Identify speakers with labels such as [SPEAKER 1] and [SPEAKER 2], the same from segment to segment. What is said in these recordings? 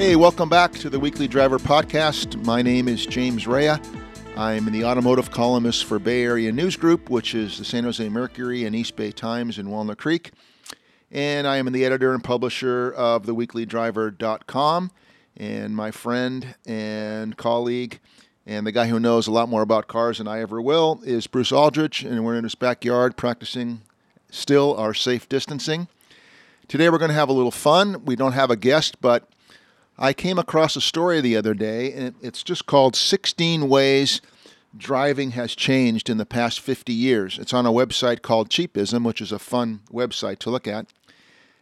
[SPEAKER 1] Hey, welcome back to the Weekly Driver Podcast. My name is James Raia. I'm the automotive columnist for Bay Area News Group, which is the San Jose Mercury and East Bay Times in Walnut Creek. And I am the editor and publisher of theweeklydriver.com. And my friend and colleague, and the guy who knows a lot more about cars than I ever will, is Bruce Aldrich. And we're in his backyard practicing still our safe distancing. Today we're going to have a little fun. We don't have a guest, but I came across a story the other day, and it's just called 16 Ways Driving Has Changed in the Past 50 Years. It's on a website called Cheapism, which is a fun website to look at.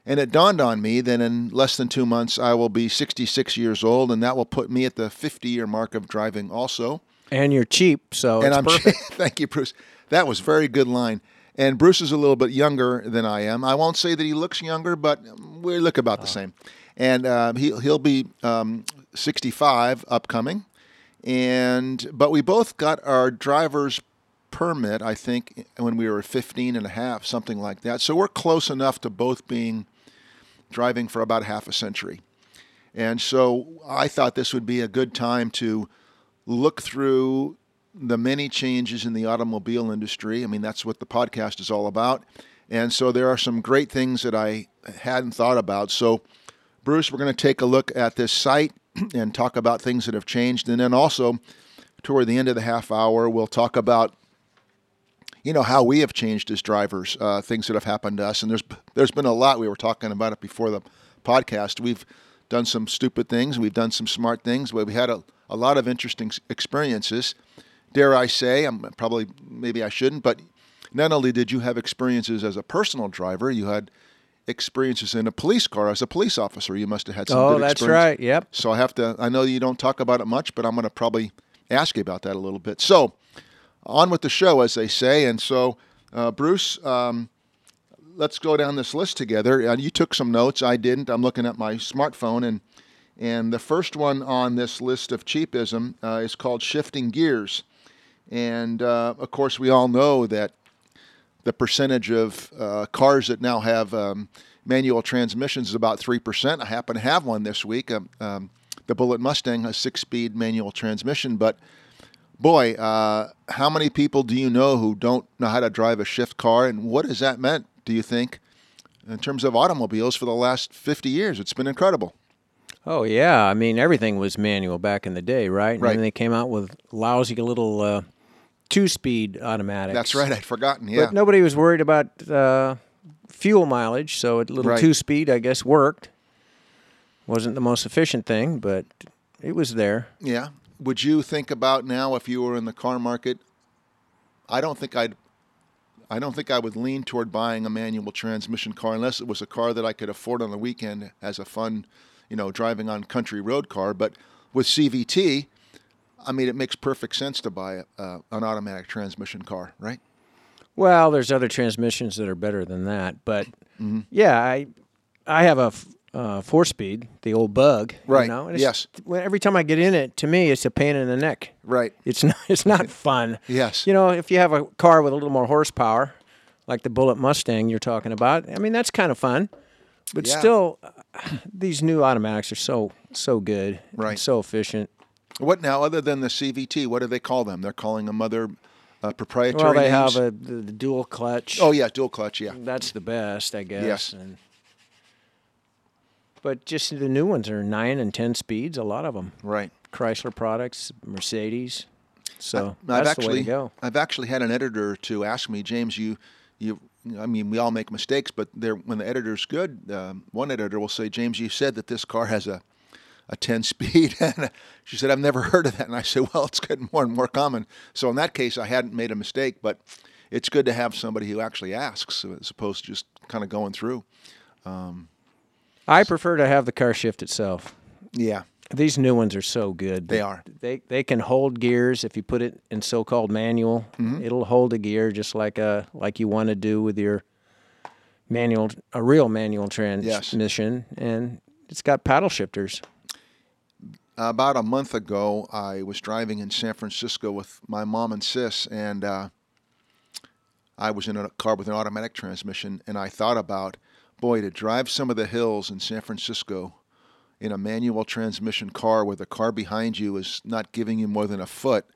[SPEAKER 1] And it dawned on me that in less than two months, I will be 66 years old, and that will put me at the 50 year mark of driving also.
[SPEAKER 2] And you're cheap, so
[SPEAKER 1] and
[SPEAKER 2] it's
[SPEAKER 1] I'm
[SPEAKER 2] perfect.
[SPEAKER 1] thank you, Bruce. That was very good line. And Bruce is a little bit younger than I am. I won't say that he looks younger, but we look about the oh. same and um, he he'll be um, 65 upcoming, and but we both got our driver's permit I think when we were 15 and a half, something like that. So we're close enough to both being driving for about half a century, and so I thought this would be a good time to look through the many changes in the automobile industry. I mean, that's what the podcast is all about. And so there are some great things that I hadn't thought about. So Bruce, we're going to take a look at this site and talk about things that have changed. And then also, toward the end of the half hour, we'll talk about you know how we have changed as drivers, uh, things that have happened to us, and there's there's been a lot. We were talking about it before the podcast. We've done some stupid things, we've done some smart things, but we had a, a lot of interesting experiences. Dare I say, I'm probably maybe I shouldn't, but not only did you have experiences as a personal driver, you had experiences in a police car as a police officer. You must have had some
[SPEAKER 2] oh,
[SPEAKER 1] good
[SPEAKER 2] that's right. Yep.
[SPEAKER 1] So I have to. I know you don't talk about it much, but I'm going to probably ask you about that a little bit. So on with the show, as they say. And so, uh, Bruce, um, let's go down this list together. Uh, you took some notes. I didn't. I'm looking at my smartphone, and and the first one on this list of cheapism uh, is called shifting gears. And uh, of course, we all know that the percentage of uh, cars that now have um, manual transmissions is about 3%. I happen to have one this week. Um, um, the Bullitt Mustang, a six speed manual transmission. But boy, uh, how many people do you know who don't know how to drive a shift car? And what has that meant, do you think, in terms of automobiles for the last 50 years? It's been incredible.
[SPEAKER 2] Oh yeah, I mean everything was manual back in the day, right? And
[SPEAKER 1] Right.
[SPEAKER 2] then they came out with lousy little uh, two-speed automatics.
[SPEAKER 1] That's right, I'd forgotten. Yeah.
[SPEAKER 2] But nobody was worried about uh, fuel mileage, so a little
[SPEAKER 1] Right.
[SPEAKER 2] two-speed, I guess, worked. Wasn't the most efficient thing, but it was there.
[SPEAKER 1] Yeah. Would you think about now if you were in the car market? I don't think I'd. I don't think I would lean toward buying a manual transmission car unless it was a car that I could afford on the weekend as a fun, you know, driving on country road car. But with CVT, I mean, it makes perfect sense to buy a, uh, an automatic transmission car, right?
[SPEAKER 2] Well, there's other transmissions that are better than that, but
[SPEAKER 1] Mm-hmm.
[SPEAKER 2] yeah, I I have a f- uh, four speed, the old bug,
[SPEAKER 1] Right,
[SPEAKER 2] You know?
[SPEAKER 1] yes.
[SPEAKER 2] Every time I get in it, to me, it's a pain in the neck.
[SPEAKER 1] Right.
[SPEAKER 2] It's not. It's not fun.
[SPEAKER 1] Yes.
[SPEAKER 2] You know, if you have a car with a little more horsepower, like the Bullitt Mustang you're talking about, I mean that's kind of fun. But
[SPEAKER 1] Yeah.
[SPEAKER 2] still, uh, these new automatics are so so good,
[SPEAKER 1] Right.
[SPEAKER 2] So efficient.
[SPEAKER 1] What now, other than the CVT? What do they call them? They're calling them other uh, proprietary
[SPEAKER 2] Well, they
[SPEAKER 1] names?
[SPEAKER 2] have a the, the dual clutch.
[SPEAKER 1] Oh yeah, dual clutch. Yeah.
[SPEAKER 2] That's the best, I guess.
[SPEAKER 1] Yes.
[SPEAKER 2] And, but just the new ones are nine and ten speeds. A lot of them.
[SPEAKER 1] Right.
[SPEAKER 2] Chrysler products, Mercedes. So
[SPEAKER 1] I've
[SPEAKER 2] that's
[SPEAKER 1] actually,
[SPEAKER 2] the way to go.
[SPEAKER 1] I've actually had an editor to ask me, James, you, you, I mean, we all make mistakes, but there, when the editor's good, um, one editor will say, James, you said that this car has a, a 10 speed, and she said, I've never heard of that, and I said, well, it's getting more and more common. So in that case, I hadn't made a mistake, but it's good to have somebody who actually asks as opposed to just kind of going through.
[SPEAKER 2] I prefer to have the car shift itself.
[SPEAKER 1] Yeah,
[SPEAKER 2] These new ones are so good.
[SPEAKER 1] They are.
[SPEAKER 2] They they can hold gears if you put it in so-called manual.
[SPEAKER 1] Mm-hmm.
[SPEAKER 2] It'll hold a gear just like a like you want to do with your manual a real manual transmission and it's got paddle shifters.
[SPEAKER 1] About a month ago, I was driving in San Francisco with my mom and sis, and uh, I was in a car with an automatic transmission, and I thought about, boy, to drive some of the hills in San Francisco in a manual transmission car where the car behind you is not giving you more than a foot,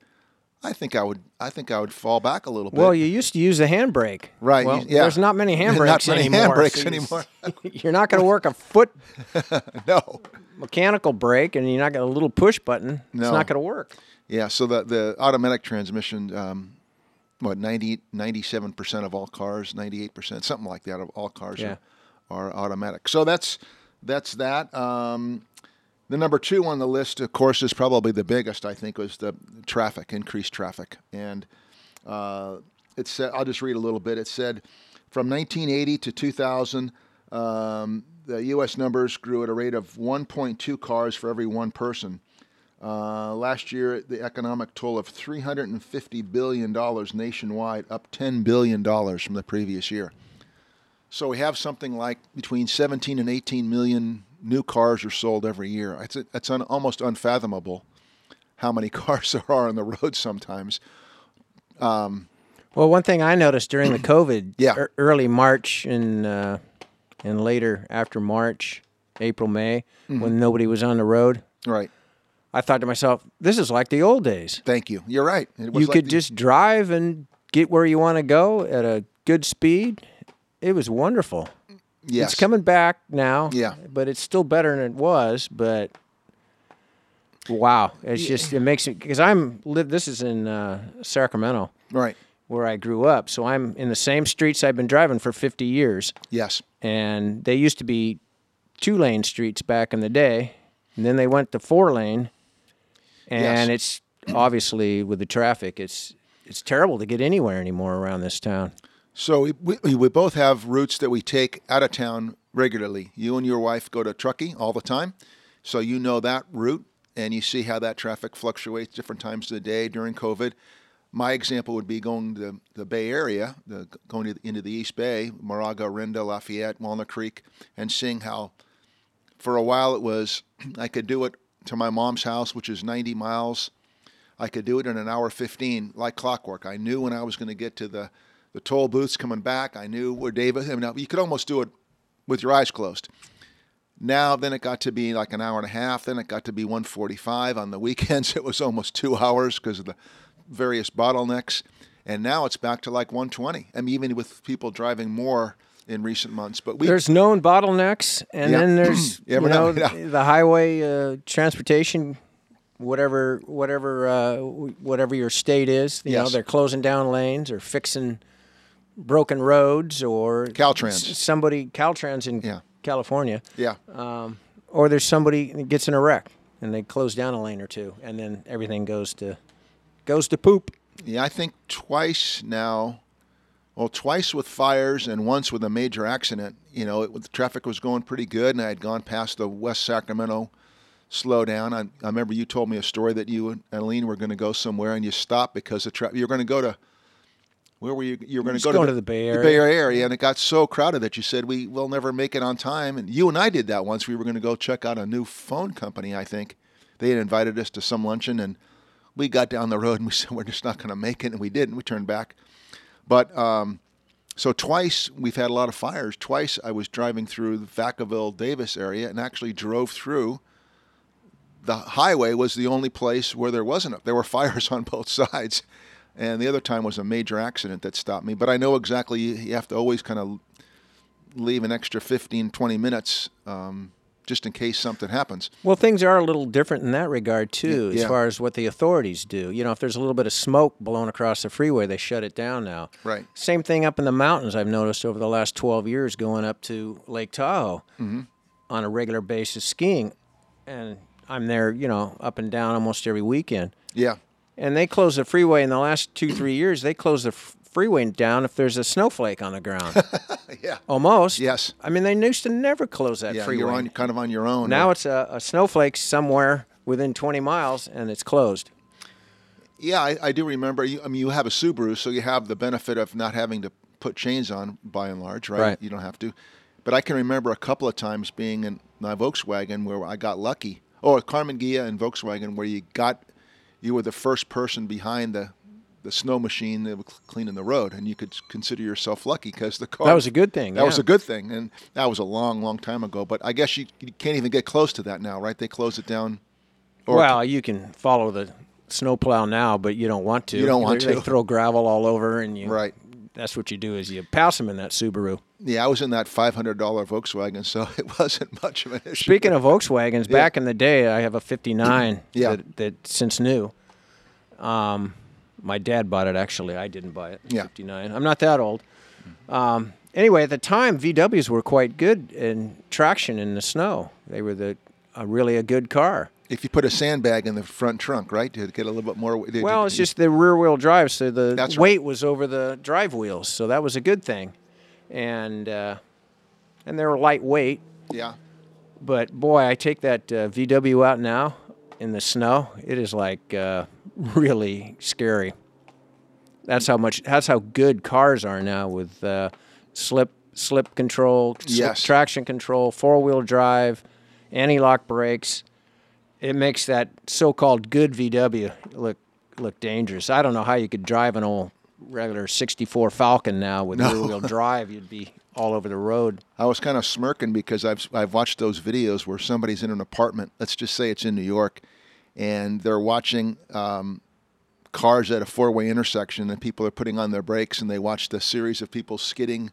[SPEAKER 1] I think I would. I think I would fall back a little bit.
[SPEAKER 2] Well, you used to use a handbrake,
[SPEAKER 1] right?
[SPEAKER 2] Well,
[SPEAKER 1] yeah.
[SPEAKER 2] There's not many handbrakes
[SPEAKER 1] not many
[SPEAKER 2] anymore.
[SPEAKER 1] handbrakes
[SPEAKER 2] so
[SPEAKER 1] anymore.
[SPEAKER 2] you're not going to work a foot
[SPEAKER 1] no
[SPEAKER 2] mechanical brake, and you're not got a little push button.
[SPEAKER 1] No.
[SPEAKER 2] It's not going to work.
[SPEAKER 1] Yeah. So the the automatic transmission, um, what 97 percent of all cars, ninety eight percent, something like that of all cars
[SPEAKER 2] Yeah.
[SPEAKER 1] are, are automatic. So that's that's that. Um, the number two on the list, of course, is probably the biggest. I think was the traffic, increased traffic, and uh, it said. I'll just read a little bit. It said, from 1980 to 2000, um, the U.S. numbers grew at a rate of 1.2 cars for every one person. Uh, last year, the economic toll of 350 billion dollars nationwide, up 10 billion dollars from the previous year. So we have something like between 17 and 18 million new cars are sold every year. It's, it's un, almost unfathomable how many cars there are on the road sometimes.
[SPEAKER 2] Well, one thing I noticed during the COVID,
[SPEAKER 1] Yeah.
[SPEAKER 2] ear- early March and uh, and later after March, April, May,
[SPEAKER 1] Mm-hmm.
[SPEAKER 2] when nobody was on the road,
[SPEAKER 1] Right.
[SPEAKER 2] I thought to myself, this is like the old days.
[SPEAKER 1] Thank you. You're right. It was
[SPEAKER 2] You
[SPEAKER 1] like
[SPEAKER 2] could
[SPEAKER 1] the-
[SPEAKER 2] just drive and get where you want to go at a good speed. It was wonderful.
[SPEAKER 1] yes.
[SPEAKER 2] It's coming back now.
[SPEAKER 1] Yeah.
[SPEAKER 2] But it's still better than it was. But wow, it's just it makes it because I'm live. This is in uh, Sacramento
[SPEAKER 1] Right.
[SPEAKER 2] Where I grew up, so I'm in the same streets I've been driving for 50 years,
[SPEAKER 1] Yes.
[SPEAKER 2] and they used to be two lane streets back in the day, and then they went to four lane, and it's obviously with the traffic, it's it's terrible to get anywhere anymore around this town.
[SPEAKER 1] So we, we, we both have routes that we take out of town regularly. You and your wife go to Truckee all the time, so you know that route and you see how that traffic fluctuates different times of the day during COVID. My example would be going to the Bay Area, the, going to, into the East Bay, Moraga, Orinda, Lafayette, Walnut Creek, and seeing how for a while it was I could do it to my mom's house, which is 90 miles. I could do it in an hour 15, like clockwork. I knew when I was going to get to the, the toll booths coming back. I knew where David. I mean, you could almost do it with your eyes closed. Now, then it got to be like an hour and a half. Then it got to be 145. On the weekends, it was almost two hours because of the various bottlenecks. And now it's back to like 120. I mean, even with people driving more in recent months. But we
[SPEAKER 2] There's known bottlenecks, and
[SPEAKER 1] Yeah.
[SPEAKER 2] then there's
[SPEAKER 1] You
[SPEAKER 2] know
[SPEAKER 1] know,
[SPEAKER 2] the highway uh, transportation, whatever whatever uh, whatever your state is. You know they're closing down lanes or fixing broken roads or
[SPEAKER 1] Caltrans.
[SPEAKER 2] s- somebody Caltrans in
[SPEAKER 1] Yeah.
[SPEAKER 2] California,
[SPEAKER 1] yeah.
[SPEAKER 2] or there's somebody that gets in a wreck and they close down a lane or two, and then everything goes to goes to poop.
[SPEAKER 1] Yeah, I think twice now. Well, twice with fires and once with a major accident. You know, it, the traffic was going pretty good, and I had gone past the West Sacramento slowdown. I, I remember you told me a story that you and Eileen were going to go somewhere, and you stopped because the traffic. You're going to go to. Where were you? You were going to go to
[SPEAKER 2] to the Bay
[SPEAKER 1] The
[SPEAKER 2] Area.
[SPEAKER 1] Bay Area, and it got so crowded that you said we will never make it on time. And you and I did that once. We were going to go check out a new phone company. I think they had invited us to some luncheon, and we got down the road and we said we're just not going to make it, and we didn't. We turned back. But um, so twice we've had a lot of fires. Twice I was driving through the Vacaville Davis area and actually drove through. The highway was the only place where there wasn't. A, there were fires on both sides, and the other time was a major accident that stopped me. But I know exactly you, have to always kind of leave an extra 15, 20 minutes um, just in case something happens.
[SPEAKER 2] Well, things are a little different in that regard too,
[SPEAKER 1] Yeah.
[SPEAKER 2] as far as what the authorities do. You know, if there's a little bit of smoke blown across the freeway, they shut it down now.
[SPEAKER 1] Right.
[SPEAKER 2] Same thing up in the mountains. I've noticed over the last 12 years, going up to Lake Tahoe
[SPEAKER 1] Mm-hmm.
[SPEAKER 2] on a regular basis skiing, and I'm there, you know, up and down almost every weekend.
[SPEAKER 1] Yeah.
[SPEAKER 2] And they closed the freeway in the last two, three years. They closed the f- freeway down if there's a snowflake on the ground.
[SPEAKER 1] Yeah.
[SPEAKER 2] Almost.
[SPEAKER 1] Yes.
[SPEAKER 2] I mean, they used to never close that
[SPEAKER 1] Yeah.
[SPEAKER 2] freeway.
[SPEAKER 1] You're on kind of on your own.
[SPEAKER 2] Now it's a, a snowflake somewhere within 20 miles and it's closed.
[SPEAKER 1] Yeah, I, I do remember. You, I mean, you have a Subaru, so you have the benefit of not having to put chains on, by and large, right?
[SPEAKER 2] Right.
[SPEAKER 1] You don't have to. But I can remember a couple of times being in my Volkswagen where I got lucky. Oh, Karmann Ghia and Volkswagen, where you got, you were the first person behind the, the snow machine that was cleaning the road, and you could consider yourself lucky because the car
[SPEAKER 2] That was a good thing.
[SPEAKER 1] that
[SPEAKER 2] yeah.
[SPEAKER 1] was a good thing, and that was a long, long time ago. But I guess you, you can't even get close to that now, right? They close it down. Or
[SPEAKER 2] well, you can follow the snowplow now, but you don't want to.
[SPEAKER 1] You don't want
[SPEAKER 2] They-
[SPEAKER 1] to.
[SPEAKER 2] They throw gravel all over, and you.
[SPEAKER 1] Right.
[SPEAKER 2] That's what you do is you pass them in that Subaru.
[SPEAKER 1] yeah, I was in that five hundred dollar Volkswagen, so it wasn't much of an issue.
[SPEAKER 2] Speaking of Volkswagens, back in the day, I have a '59
[SPEAKER 1] Yeah.
[SPEAKER 2] that, that since new. Um, my dad bought it actually. I didn't buy it.
[SPEAKER 1] Yeah.
[SPEAKER 2] '59. I'm not that old. Um, anyway, at the time, VWs were quite good in traction in the snow. They were the a really a good car.
[SPEAKER 1] if you put a sandbag in the front trunk, right, to get a little bit more. did-
[SPEAKER 2] Well, it's just the rear wheel drive, so the
[SPEAKER 1] right.
[SPEAKER 2] weight was over the drive wheels, so that was a good thing, and uh, and they were lightweight.
[SPEAKER 1] yeah.
[SPEAKER 2] But boy, I take that uh, VW out now in the snow. It is like uh, really scary. That's how much. That's how good cars are now with uh, slip slip control, slip
[SPEAKER 1] Yes.
[SPEAKER 2] traction control, four wheel drive, anti lock brakes. It makes that so-called good VW look look dangerous. I don't know how you could drive an old regular '64 Falcon now with rear wheel drive. You'd be all over the road.
[SPEAKER 1] I was kind of smirking because I've I've watched those videos where somebody's in an apartment. Let's just say it's in New York, and they're watching um, cars at a four-way intersection, and people are putting on their brakes, and they watch the series of people skidding.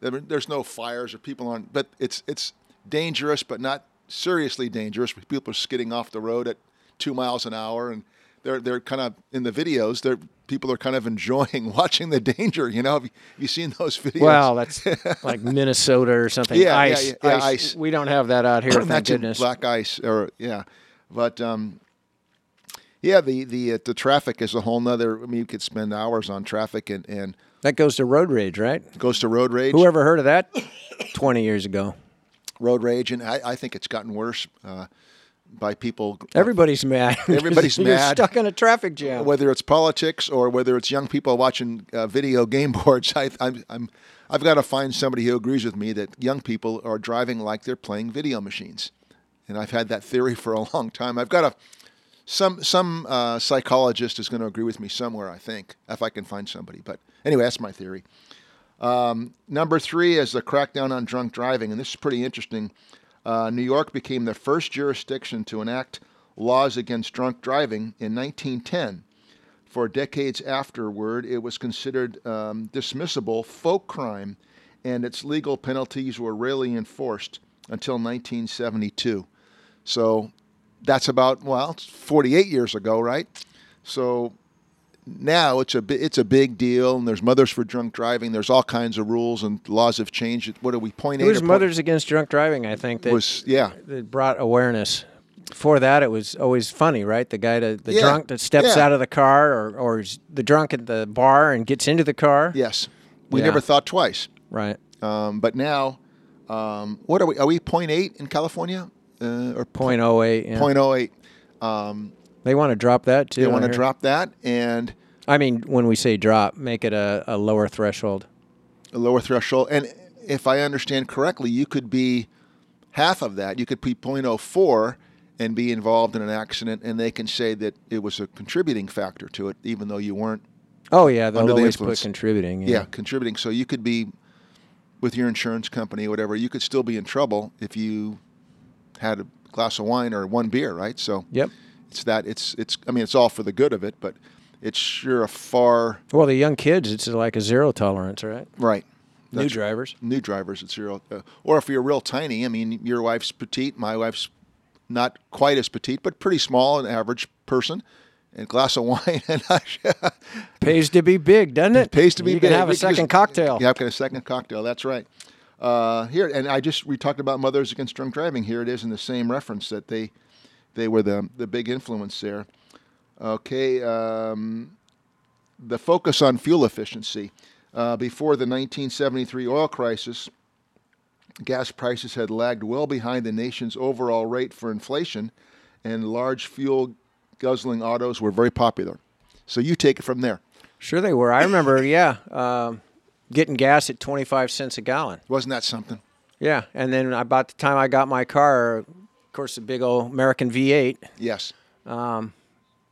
[SPEAKER 1] There's no fires or people on, but it's it's dangerous, but not seriously dangerous. People are skidding off the road at two miles an hour, and they're they're kind of in the videos. They're people are kind of enjoying watching the danger. You know, have you, have you seen those videos?
[SPEAKER 2] Well, that's like Minnesota or something.
[SPEAKER 1] Yeah, yeah,
[SPEAKER 2] ice,
[SPEAKER 1] yeah, yeah,
[SPEAKER 2] ice.
[SPEAKER 1] ice.
[SPEAKER 2] We don't have that out here, thank goodness.
[SPEAKER 1] black ice, or yeah, but um, yeah, the the uh, the traffic is a whole nother. I mean, you could spend hours on traffic and and
[SPEAKER 2] That goes to road rage, right?
[SPEAKER 1] goes to road rage.
[SPEAKER 2] Who ever heard of that? Twenty years ago.
[SPEAKER 1] road rage, and I, I think it's gotten worse uh, by people.
[SPEAKER 2] Everybody's mad.
[SPEAKER 1] Everybody's
[SPEAKER 2] You're
[SPEAKER 1] mad.
[SPEAKER 2] stuck in a traffic jam.
[SPEAKER 1] whether it's politics or whether it's young people watching uh, video game boards, I, I'm, I'm, I've got to find somebody who agrees with me that young people are driving like they're playing video machines, and I've had that theory for a long time. I've got a some some uh, psychologist is going to agree with me somewhere, I think, if I can find somebody. But anyway, that's my theory. Um, number three is the crackdown on drunk driving, and this is pretty interesting. Uh, New York became the first jurisdiction to enact laws against drunk driving in 1910. For decades afterward, it was considered um, dismissible folk crime, and its legal penalties were rarely enforced until 1972. So that's about well, it's 48 years ago, right? So now it's a it's a big deal, and there's mothers for drunk driving. There's all kinds of rules and laws have changed. What are we point
[SPEAKER 2] it
[SPEAKER 1] eight?
[SPEAKER 2] was Mothers Against Drunk Driving, I think, that,
[SPEAKER 1] was yeah
[SPEAKER 2] that brought awareness. Before that, it was always funny, right? The guy, that, the
[SPEAKER 1] Yeah.
[SPEAKER 2] drunk that steps
[SPEAKER 1] Yeah.
[SPEAKER 2] out of the car, or, or the drunk at the bar and gets into the car.
[SPEAKER 1] yes. We
[SPEAKER 2] Yeah.
[SPEAKER 1] never thought twice,
[SPEAKER 2] Right.
[SPEAKER 1] um, but now, um, what are we? Are we point eight in California uh, or
[SPEAKER 2] 0.08. Yeah.
[SPEAKER 1] point oh eight? Um,
[SPEAKER 2] They want to drop that too.
[SPEAKER 1] they want to drop that and
[SPEAKER 2] I mean, when we say drop, make it a, a lower threshold.
[SPEAKER 1] a lower threshold. And if I understand correctly, you could be half of that. You could be 0.04 and be involved in an accident, and they can say that it was a contributing factor to it, even though you weren't.
[SPEAKER 2] Oh yeah, they'll
[SPEAKER 1] Under
[SPEAKER 2] always
[SPEAKER 1] influence.
[SPEAKER 2] put contributing.
[SPEAKER 1] Yeah, contributing. So you could be with your insurance company or whatever. You could still be in trouble if you had a glass of wine or one beer, right? So
[SPEAKER 2] Yep.
[SPEAKER 1] it's that. It's it's. I mean, it's all for the good of it, but it's sure a far
[SPEAKER 2] Well, the young kids, it's like a zero tolerance, right?
[SPEAKER 1] right.
[SPEAKER 2] New drivers.
[SPEAKER 1] new drivers at zero. Uh, or if you're real tiny, I mean, your wife's petite, my wife's not quite as petite, but pretty small, an average person, and a glass of wine, and
[SPEAKER 2] Pays to be big, doesn't it?
[SPEAKER 1] pays to be
[SPEAKER 2] you
[SPEAKER 1] big.
[SPEAKER 2] can have a
[SPEAKER 1] You just-
[SPEAKER 2] second cocktail.
[SPEAKER 1] You have a second cocktail. That's right. Uh, here, and I just we talked about mothers against drunk driving. Here it is in the same reference that they they were the the big influence there. Okay, um, the focus on fuel efficiency. Uh, before the 1973 oil crisis, gas prices had lagged well behind the nation's overall rate for inflation, and large fuel guzzling autos were very popular. So you take it from there.
[SPEAKER 2] Sure they were. I remember, yeah, um, getting gas at 25 cents a gallon.
[SPEAKER 1] Wasn't that something?
[SPEAKER 2] Yeah, and then about the time I got my car, of course, the big old American V8,
[SPEAKER 1] Yes.
[SPEAKER 2] Um,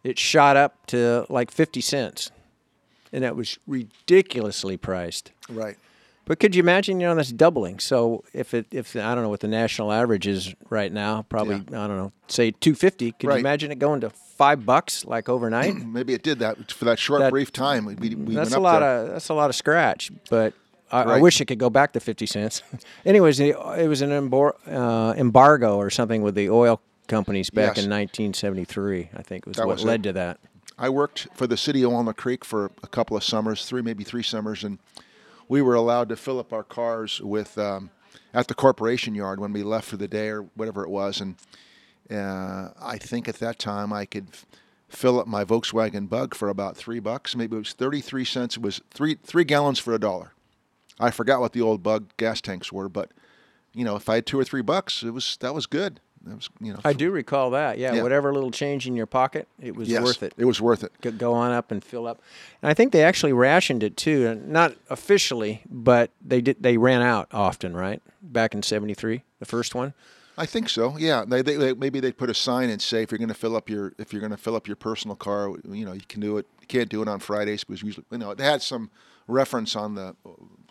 [SPEAKER 2] it shot up to like 50 cents. and that was ridiculously priced.
[SPEAKER 1] Right.
[SPEAKER 2] But could you imagine? You know, that's doubling. So if it, if I don't know what the national average is right now, probably
[SPEAKER 1] Yeah.
[SPEAKER 2] I don't know, say two fifty. Could
[SPEAKER 1] Right.
[SPEAKER 2] you imagine it going to five bucks like overnight?
[SPEAKER 1] Maybe it did that for that short
[SPEAKER 2] That-
[SPEAKER 1] brief time. We, we went
[SPEAKER 2] that's a lot
[SPEAKER 1] there.
[SPEAKER 2] of that's a lot of scratch. But I, I wish it could go back to fifty cents. Anyways, it, it was an embor- uh, embargo or something with the oil companies back
[SPEAKER 1] Yes.
[SPEAKER 2] in 1973. I think was
[SPEAKER 1] That
[SPEAKER 2] what
[SPEAKER 1] was it.
[SPEAKER 2] led to that.
[SPEAKER 1] I worked for the city of Walnut Creek for a couple of summers, three maybe three summers, and we were allowed to fill up our cars with um, at the corporation yard when we left for the day or whatever it was, and uh, I think at that time I could fill up my Volkswagen Bug for about three bucks. Maybe it was thirty-three cents. It was three three gallons for a dollar. I forgot what the old Bug gas tanks were, but you know, if I had two or three bucks, it was that was good. That was you know.
[SPEAKER 2] I do recall that. Yeah,
[SPEAKER 1] Yeah.
[SPEAKER 2] whatever little change in your pocket, it was
[SPEAKER 1] yes,
[SPEAKER 2] worth it.
[SPEAKER 1] It was worth it.
[SPEAKER 2] Go- on up and fill up. And I think they actually rationed it too, not officially, but they did. They ran out often, right? Back in '73, the first one.
[SPEAKER 1] I think so. Yeah, they, they, they maybe they put a sign and say if you're going to fill up your if you're going to fill up your personal car, you know, you can do it. You can't do it on Fridays because usually, you know, it had some reference on the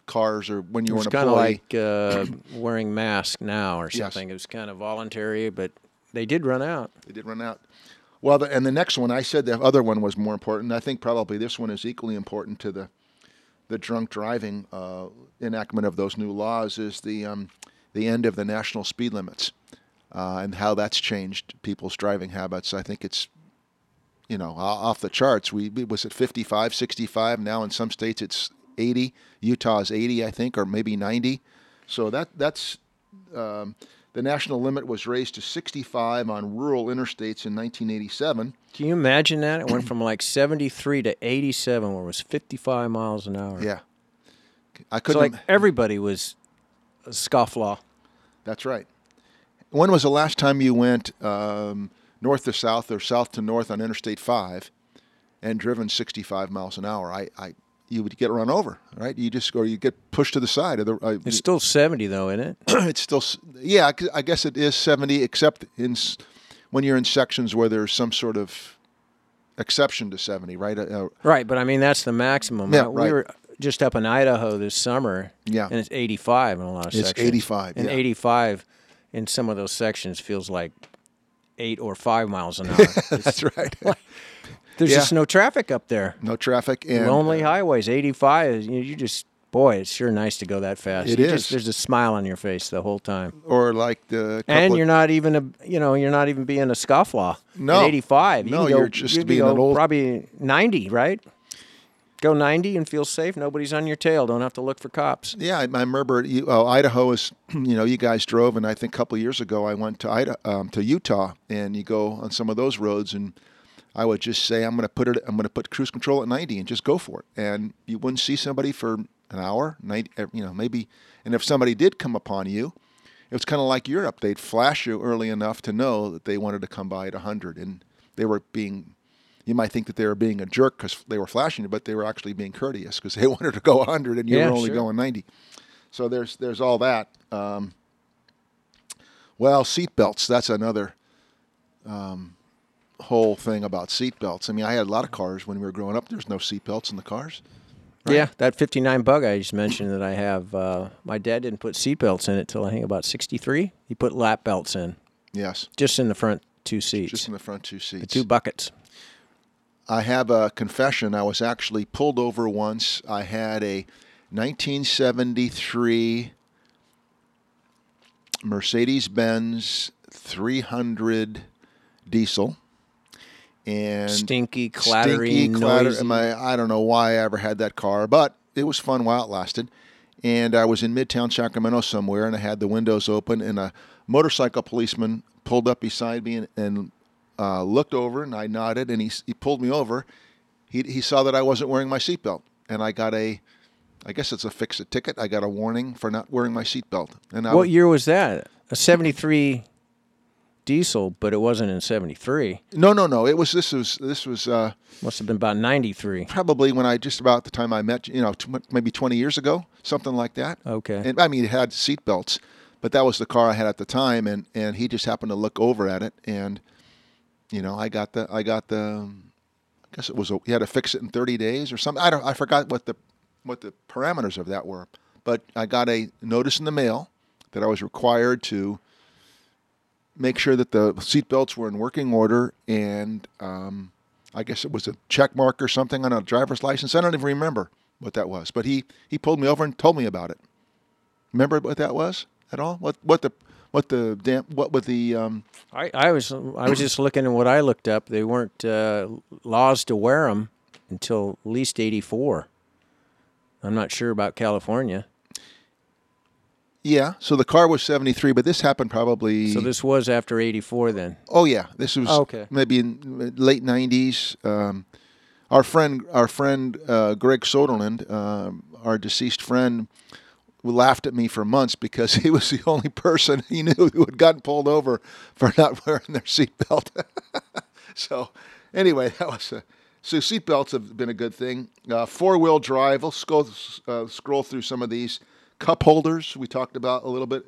[SPEAKER 1] cars or when you were an
[SPEAKER 2] kind of like uh, wearing masks now or
[SPEAKER 1] Yes.
[SPEAKER 2] something. It was kind of voluntary, but they did run out.
[SPEAKER 1] They did run out. Well, the, and the next one, I said the other one was more important. I think probably this one is equally important to the the drunk driving uh, enactment of those new laws is the um, the end of the national speed limits uh, and how that's changed people's driving habits. I think it's you know off the charts. We it was at 55, 65. Now in some states it's 80. Utah is 80, I think, or maybe 90. So that that's um, the national limit was raised to 65 on rural interstates in 1987.
[SPEAKER 2] Can you imagine that? It went from like 73 to 87, where it was 55 miles an hour.
[SPEAKER 1] Yeah, I couldn't.
[SPEAKER 2] like
[SPEAKER 1] im-
[SPEAKER 2] everybody was a scofflaw.
[SPEAKER 1] that's right. When was the last time you went um, north to south or south to north on Interstate 5 and driven 65 miles an hour? I, I you would get run over, right? You just or you get pushed to the side of the. Uh,
[SPEAKER 2] It's still 70 though, isn't it?
[SPEAKER 1] it's still yeah I guess it is 70 except in when you're in sections where there's some sort of exception to 70 right uh, uh,
[SPEAKER 2] Right, but I mean that's the maximum.
[SPEAKER 1] Yeah,
[SPEAKER 2] Uh,
[SPEAKER 1] right.
[SPEAKER 2] We were just up in Idaho this summer.
[SPEAKER 1] Yeah.
[SPEAKER 2] and it's 85 in a lot of
[SPEAKER 1] It's
[SPEAKER 2] sections.
[SPEAKER 1] 85,
[SPEAKER 2] and
[SPEAKER 1] yeah.
[SPEAKER 2] 85 in some of those sections feels like eight or five miles an hour.
[SPEAKER 1] That's right
[SPEAKER 2] there's
[SPEAKER 1] Yeah.
[SPEAKER 2] just no traffic up there.
[SPEAKER 1] no traffic and
[SPEAKER 2] Lonely
[SPEAKER 1] uh,
[SPEAKER 2] highways, 85. You, you just boy, it's sure nice to go that fast.
[SPEAKER 1] It
[SPEAKER 2] You
[SPEAKER 1] is.
[SPEAKER 2] Just, there's a smile on your face the whole time.
[SPEAKER 1] or like the
[SPEAKER 2] And you're not even a, you know, you're not even being a scofflaw.
[SPEAKER 1] No.
[SPEAKER 2] 85. You
[SPEAKER 1] No,
[SPEAKER 2] go,
[SPEAKER 1] you're just
[SPEAKER 2] you
[SPEAKER 1] being old-
[SPEAKER 2] Probably 90, right? Go 90 and feel safe. Nobody's on your tail. Don't have to look for cops.
[SPEAKER 1] yeah i, I remember you, oh, idaho is you know you guys drove and i think a couple of years ago i went to Idaho, um, to utah and you go on some of those roads and I would just say I'm going to put it. I'm going to put cruise control at 90 and just go for it. And you wouldn't see somebody for an hour, 90, eh, you know, maybe. And if somebody did come upon you, it was kind of like Europe. They'd flash you early enough to know that they wanted to come by at 100, and they were being. You might think that they were being a jerk because they were flashing you, but they were actually being courteous because they wanted to go 100 and you
[SPEAKER 2] Yeah,
[SPEAKER 1] were only
[SPEAKER 2] sure.
[SPEAKER 1] going 90. So there's there's all that. Um, well, seat belts. That's another um, whole thing about seat belts. I mean, I had a lot of cars when we were growing up. There's no seat belts in the cars.
[SPEAKER 2] Yeah, that 59 bug I just mentioned that I have. Uh, my dad didn't put seatbelts in it till I think about 63. He put lap belts in,
[SPEAKER 1] Yes,
[SPEAKER 2] just in the front two seats,
[SPEAKER 1] just in the front two seats.
[SPEAKER 2] the two buckets.
[SPEAKER 1] I have a confession. I was actually pulled over once. I had a 1973 Mercedes Benz 300 diesel. And
[SPEAKER 2] Stinky, clattery,
[SPEAKER 1] stinky, my- I don't know why I ever had that car, but it was fun while it lasted. And I was in Midtown Sacramento somewhere, and I had the windows open, and a motorcycle policeman pulled up beside me and, and uh, looked over, and I nodded, and he, he pulled me over. He, he saw that I wasn't wearing my seatbelt, and I got a, I guess it's a fix it ticket. I got a warning for not wearing my seatbelt. And I
[SPEAKER 2] What
[SPEAKER 1] was-
[SPEAKER 2] year was that? A 73 diesel, but it wasn't in 73.
[SPEAKER 1] no, no, no. It was this was this was. Uh,
[SPEAKER 2] Must have been about 93.
[SPEAKER 1] probably when I just about the time I met, you know, tw- maybe 20 years ago, something like that.
[SPEAKER 2] Okay.
[SPEAKER 1] And I mean, it had seat belts, but that was the car I had at the time, and and he just happened to look over at it, and you know, I got the I got the I guess it was a, you had to fix it in 30 days or something. I don't. I forgot what the what the parameters of that were. But I got a notice in the mail that I was required to make sure that the seat belts were in working order, and um, I guess it was a check mark or something on a driver's license. I don't even remember what that was. But he he pulled me over and told me about it. Remember what that was at all? What what the what the damn what with the um,
[SPEAKER 2] I, I was I was just looking at what I looked up. They weren't uh, laws to wear them until at least '84. I'm not sure about California.
[SPEAKER 1] Yeah. So the car was seventy three, but this happened probably.
[SPEAKER 2] So this was after '84 then.
[SPEAKER 1] Oh yeah, this was
[SPEAKER 2] Oh, okay.
[SPEAKER 1] maybe in late '90s. Um, our friend, our friend uh, Greg Soderland, um, our deceased friend, laughed at me for months because he was the only person he knew who had gotten pulled over for not wearing their seatbelt. so, anyway, that was a. So seatbelts have been a good thing. Uh, four-wheel drive. Let's go uh, scroll through some of these cup holders we talked about a little bit.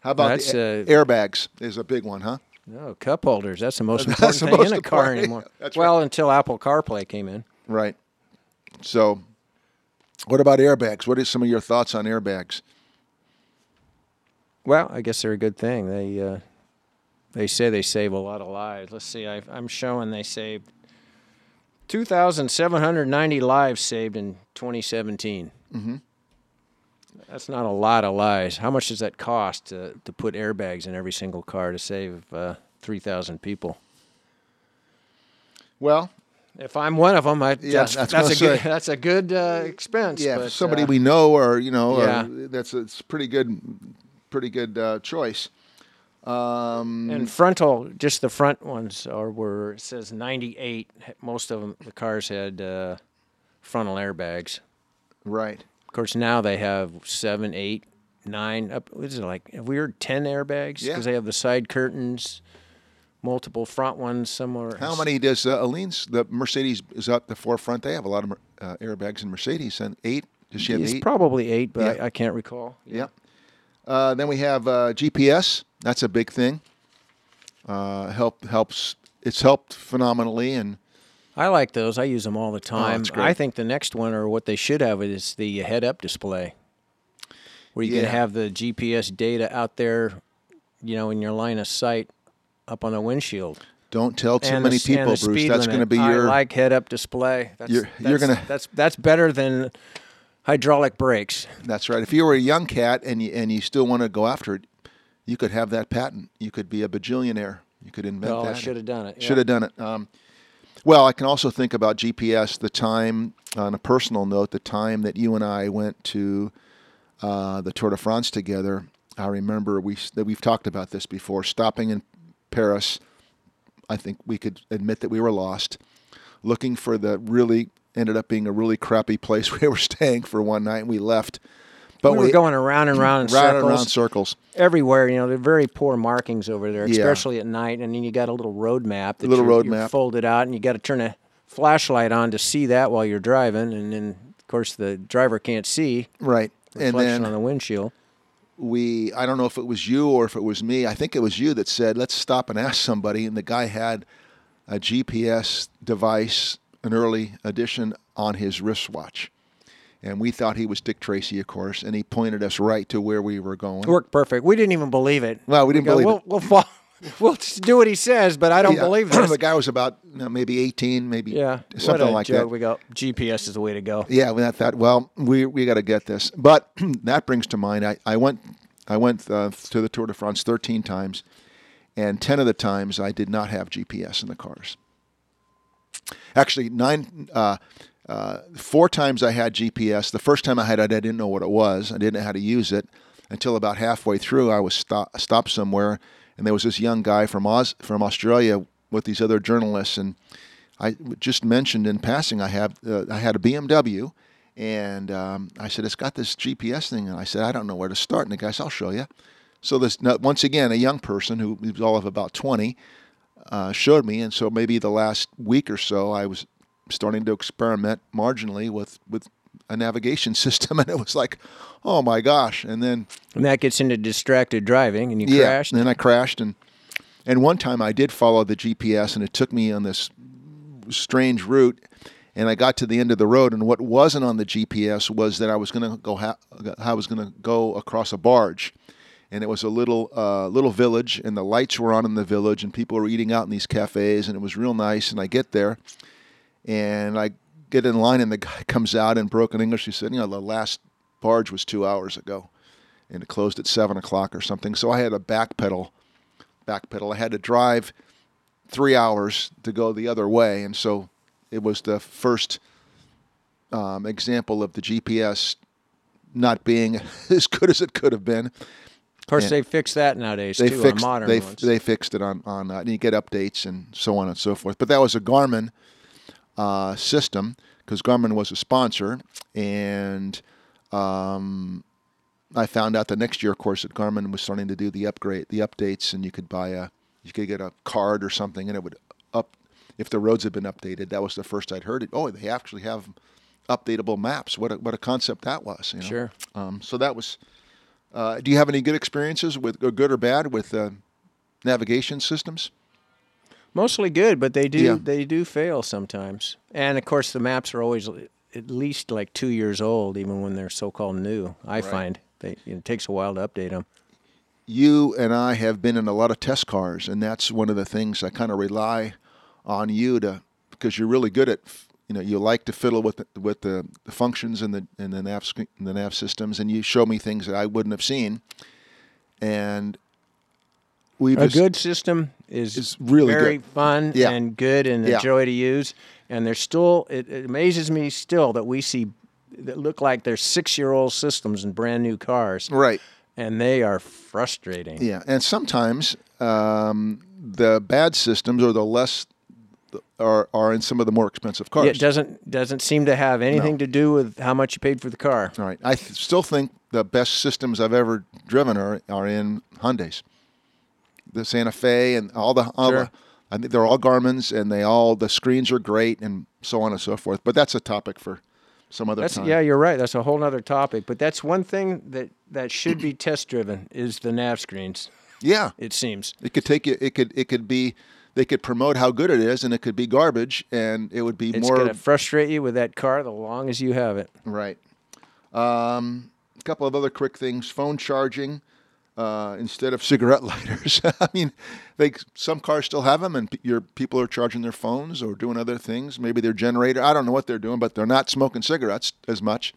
[SPEAKER 1] How about
[SPEAKER 2] That's,
[SPEAKER 1] the
[SPEAKER 2] uh,
[SPEAKER 1] airbags? Is a big one, huh?
[SPEAKER 2] No cup holders. That's the most
[SPEAKER 1] That's
[SPEAKER 2] important
[SPEAKER 1] the
[SPEAKER 2] thing
[SPEAKER 1] most
[SPEAKER 2] in a car
[SPEAKER 1] important.
[SPEAKER 2] anymore.
[SPEAKER 1] That's
[SPEAKER 2] well, until Apple CarPlay came in.
[SPEAKER 1] Right. So, what about airbags? What are some of your thoughts on airbags?
[SPEAKER 2] Well, I guess they're a good thing. They uh, they say they save a lot of lives. Let's see. i I'm showing they saved 2,790 lives saved in 2017. Mm-hmm. That's not a lot of lies. How much does that cost to, to put airbags in every single car to save uh, 3,000 people?
[SPEAKER 1] Well,
[SPEAKER 2] If I'm one of them, I,
[SPEAKER 1] Yeah,
[SPEAKER 2] that's,
[SPEAKER 1] that's
[SPEAKER 2] that's, a good that's a good uh, expense.
[SPEAKER 1] yeah,
[SPEAKER 2] but,
[SPEAKER 1] somebody
[SPEAKER 2] uh,
[SPEAKER 1] we know, or you know, or
[SPEAKER 2] yeah.
[SPEAKER 1] that's a, it's pretty good, pretty good uh, choice. Um,
[SPEAKER 2] And frontal, just the front ones are were it says 98. Most of them, the cars had uh, frontal airbags.
[SPEAKER 1] right.
[SPEAKER 2] Of course, now they have seven, eight, nine. Up, what is it like? Have we heard ten airbags?
[SPEAKER 1] Yeah.
[SPEAKER 2] Because they have the side curtains, multiple front ones. Somewhere.
[SPEAKER 1] How many does uh, Eileen's? The Mercedes is up the forefront. They have a lot of uh, airbags in Mercedes. And eight? Does she have
[SPEAKER 2] It's
[SPEAKER 1] eight?
[SPEAKER 2] probably eight, but
[SPEAKER 1] Yeah.
[SPEAKER 2] I, I can't recall.
[SPEAKER 1] Yeah. Uh, then we have uh, GPS. That's a big thing. Uh, help helps. It's helped phenomenally, and
[SPEAKER 2] I like those. I use them all the time.
[SPEAKER 1] it's great.
[SPEAKER 2] I think the next one, or what they should have, is the head-up display, where you
[SPEAKER 1] Yeah.
[SPEAKER 2] can have the GPS data out there, you know, in your line of sight, up on the windshield.
[SPEAKER 1] don't tell too
[SPEAKER 2] and
[SPEAKER 1] many
[SPEAKER 2] and
[SPEAKER 1] people, Bruce. That's going to be your.
[SPEAKER 2] I like head-up display. That's,
[SPEAKER 1] You're- you're gonna-
[SPEAKER 2] That's that's better than hydraulic brakes.
[SPEAKER 1] That's right. If you were a young cat and you and you still want to go after it, you could have that patent. You could be a bajillionaire. You could invent
[SPEAKER 2] I
[SPEAKER 1] that.
[SPEAKER 2] should have done it.
[SPEAKER 1] Should have done it. Um, well, I can also think about GPS. The time, on a personal note, the time that you and I went to uh, the Tour de France together. I remember we that we've talked about this before. Stopping in Paris, I think we could admit that we were lost. Looking for the really ended up being a really crappy place we were staying for one night, and we left. But
[SPEAKER 2] we were going around and around in
[SPEAKER 1] round
[SPEAKER 2] circles.
[SPEAKER 1] and around circles.
[SPEAKER 2] everywhere. You know, they're very poor markings over there,
[SPEAKER 1] Yeah.
[SPEAKER 2] especially at night. And then you got a little road map that
[SPEAKER 1] Little
[SPEAKER 2] you're,
[SPEAKER 1] road
[SPEAKER 2] you're
[SPEAKER 1] map.
[SPEAKER 2] folded out, and you got to turn a flashlight on to see that while you're driving. And then, of course, the driver can't see
[SPEAKER 1] Right. And
[SPEAKER 2] reflection
[SPEAKER 1] then
[SPEAKER 2] on the windshield.
[SPEAKER 1] we I don't know if it was you or if it was me. I think it was you that said, "Let's stop and ask somebody." And the guy had a GPS device, an early edition on his wristwatch. And we thought he was Dick Tracy, of course, and he pointed us right to where we were going.
[SPEAKER 2] It worked perfect. We didn't even believe it.
[SPEAKER 1] Well, we didn't
[SPEAKER 2] go,
[SPEAKER 1] believe
[SPEAKER 2] we'll,
[SPEAKER 1] it.
[SPEAKER 2] We'll, fall, we'll just do what he says, but I don't
[SPEAKER 1] Yeah.
[SPEAKER 2] believe this.
[SPEAKER 1] the guy was about you know, maybe 18, maybe
[SPEAKER 2] yeah,
[SPEAKER 1] something like
[SPEAKER 2] joke.
[SPEAKER 1] that.
[SPEAKER 2] We go GPS is the way to go.
[SPEAKER 1] Yeah, we that. Well, we we got to get this. But that brings to mind, I, I went I went uh, to the Tour de France 13 times, and 10 of the times I did not have GPS in the cars. Actually, nine. Uh, uh, four times I had GPS. The first time I had it, I didn't know what it was. I didn't know how to use it until about halfway through. I was stop, stopped somewhere, and there was this young guy from Oz, from Australia with these other journalists, and I just mentioned in passing I have uh, I had a BMW, and um, I said it's got this GPS thing, and I said I don't know where to start, and the guy said I'll show you. So this once again a young person who was all of about 20 uh, showed me, and so maybe the last week or so I was starting to experiment marginally with with a navigation system, and it was like, oh my gosh! And then
[SPEAKER 2] And that gets into distracted driving, and you
[SPEAKER 1] yeah,
[SPEAKER 2] crashed.
[SPEAKER 1] and then I crashed, and and one time I did follow the GPS, and it took me on this strange route, and I got to the end of the road, and what wasn't on the GPS was that I was going to go. Ha- I was going to go across a barge, and it was a little uh, little village, and the lights were on in the village, and people were eating out in these cafes, and it was real nice. And I get there, and I get in line, and the guy comes out in broken English. He said, "You know, the last barge was two hours ago, and it closed at seven o'clock or something." So I had to backpedal, backpedal. I had to drive three hours to go the other way, and so it was the first um, example of the GPS not being as good as it could have been.
[SPEAKER 2] Of course,
[SPEAKER 1] And
[SPEAKER 2] they fix that nowadays
[SPEAKER 1] They
[SPEAKER 2] too
[SPEAKER 1] fixed
[SPEAKER 2] on modern
[SPEAKER 1] they
[SPEAKER 2] ones.
[SPEAKER 1] they fixed it on on uh, and you get updates and so on and so forth. But that was a Garmin uh, system because Garmin was a sponsor, and um, I found out the next year, of course, that Garmin was starting to do the upgrade, the updates, and you could buy a, you could get a card or something, and it would up if the roads had been updated. That was the first I'd heard it. Oh, they actually have updatable maps. What a, what a concept that was. You know?
[SPEAKER 2] Sure.
[SPEAKER 1] Um, so that was. Uh, do you have any good experiences with, or good or bad, with uh, navigation systems?
[SPEAKER 2] Mostly good, but they do
[SPEAKER 1] Yeah.
[SPEAKER 2] they do fail sometimes. And of course, the maps are always at least like two years old, even when they're so-called new. I find they it takes a while to update them.
[SPEAKER 1] you and I have been in a lot of test cars, and that's one of the things I kind of rely on you to because you're really good at you know you like to fiddle with the, with the, the functions and the and the nav the nav systems, and you show me things that I wouldn't have seen, and we
[SPEAKER 2] A good system is
[SPEAKER 1] Is really
[SPEAKER 2] very
[SPEAKER 1] good.
[SPEAKER 2] fun
[SPEAKER 1] Yeah.
[SPEAKER 2] and good and
[SPEAKER 1] Yeah.
[SPEAKER 2] a joy to use. And there's still it, it amazes me still that we see that look like they're six-year-old systems in brand new cars,
[SPEAKER 1] right.
[SPEAKER 2] and they are frustrating.
[SPEAKER 1] Yeah, and sometimes um, the bad systems or the less are are in some of the more expensive cars.
[SPEAKER 2] It doesn't doesn't seem to have anything to do with how much you paid for the car.
[SPEAKER 1] All right. I th- still think the best systems I've ever driven are, are in Hyundai's. The Santa Fe and all the, all
[SPEAKER 2] Sure.
[SPEAKER 1] the I think they're all Garmin's and they all the screens are great and so on and so forth. But that's a topic for some other
[SPEAKER 2] That's
[SPEAKER 1] time.
[SPEAKER 2] yeah, you're right. That's a whole other topic. But that's one thing that that should be test driven is the nav screens.
[SPEAKER 1] Yeah.
[SPEAKER 2] It seems.
[SPEAKER 1] It could take you. It could. It could be. They could promote how good it is, and it could be garbage, and it would be
[SPEAKER 2] It's
[SPEAKER 1] more
[SPEAKER 2] going to frustrate you with that car the long as you have it.
[SPEAKER 1] Right. Um, a couple of other quick things: phone charging uh, instead of cigarette lighters. I mean, they some cars still have them, and pe- your people are charging their phones or doing other things. Maybe their generator. I don't know what they're doing, but they're not smoking cigarettes as much.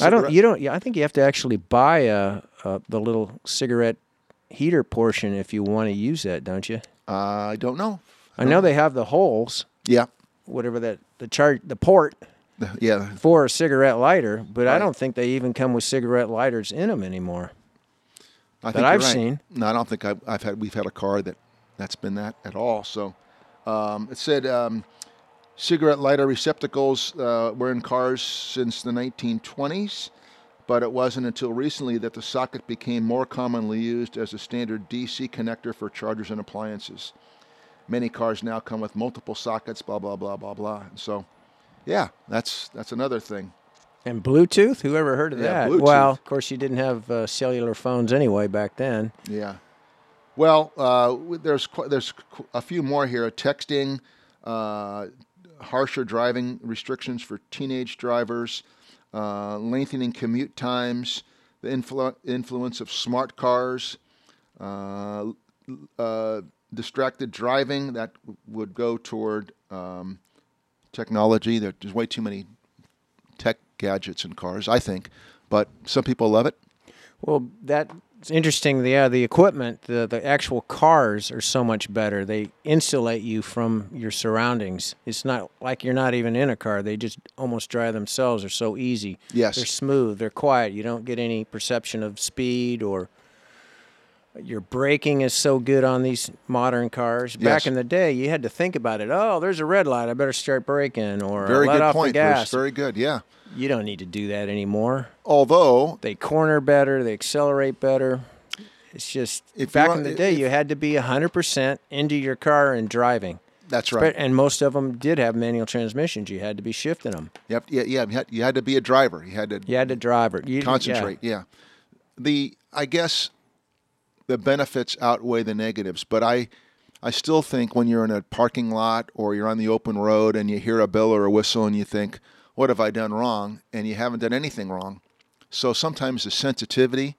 [SPEAKER 2] I don't. You don't. Yeah, I think you have to actually buy a, a the little cigarette heater portion if you want to use that, don't you?
[SPEAKER 1] Uh, I don't know.
[SPEAKER 2] I know they have the holes,
[SPEAKER 1] Yeah.
[SPEAKER 2] whatever that the chart, the port
[SPEAKER 1] Yeah.
[SPEAKER 2] for a cigarette lighter, but I don't think they even come with cigarette lighters in them anymore.
[SPEAKER 1] I
[SPEAKER 2] that I've
[SPEAKER 1] right.
[SPEAKER 2] seen.
[SPEAKER 1] No, I don't think I've, I've had. We've had a car that that's been that at all. So um, it said um, cigarette lighter receptacles uh, were in cars since the 1920s, but it wasn't until recently that the socket became more commonly used as a standard DC connector for chargers and appliances. Many cars now come with multiple sockets. Blah blah blah blah blah. And so, yeah, that's that's another thing.
[SPEAKER 2] And Bluetooth? Who ever heard of
[SPEAKER 1] Yeah,
[SPEAKER 2] that?
[SPEAKER 1] Bluetooth.
[SPEAKER 2] Well, of course, you didn't have uh, cellular phones anyway back then.
[SPEAKER 1] Yeah. Well, uh, there's qu- there's a few more here. Texting, uh, harsher driving restrictions for teenage drivers, uh, lengthening commute times, the influ- influence of smart cars, uh, uh, distracted driving that w- would go toward um, technology. There- There's way too many gadgets in cars, I think, but some people love it.
[SPEAKER 2] Well, that's interesting. Yeah, uh, the equipment, the, the actual cars are so much better. They insulate you from your surroundings. It's not like you're not even in a car. They just almost drive themselves. They're so easy.
[SPEAKER 1] Yes.
[SPEAKER 2] They're smooth. They're quiet. You don't get any perception of speed or your braking is so good on these modern cars.
[SPEAKER 1] Yes.
[SPEAKER 2] Back in the day, you had to think about it. Oh, there's a red light. I better start braking or
[SPEAKER 1] Very
[SPEAKER 2] let
[SPEAKER 1] good
[SPEAKER 2] off
[SPEAKER 1] point,
[SPEAKER 2] the gas.
[SPEAKER 1] Bruce. Very good. Yeah.
[SPEAKER 2] You don't need to do that anymore.
[SPEAKER 1] Although
[SPEAKER 2] They corner better, they accelerate better. It's just back in the day,
[SPEAKER 1] if-
[SPEAKER 2] you had to be 100% into your car and driving.
[SPEAKER 1] that's right.
[SPEAKER 2] And most of them did have manual transmissions. You had to be shifting them.
[SPEAKER 1] Have, yeah, yeah. You had, to be a driver. You had to
[SPEAKER 2] You had to drive it. You,
[SPEAKER 1] concentrate. Yeah. The I guess the benefits outweigh the negatives, but I I still think when you're in a parking lot or you're on the open road and you hear a bell or a whistle and you think, "What have I done wrong?" and you haven't done anything wrong. So sometimes the sensitivity.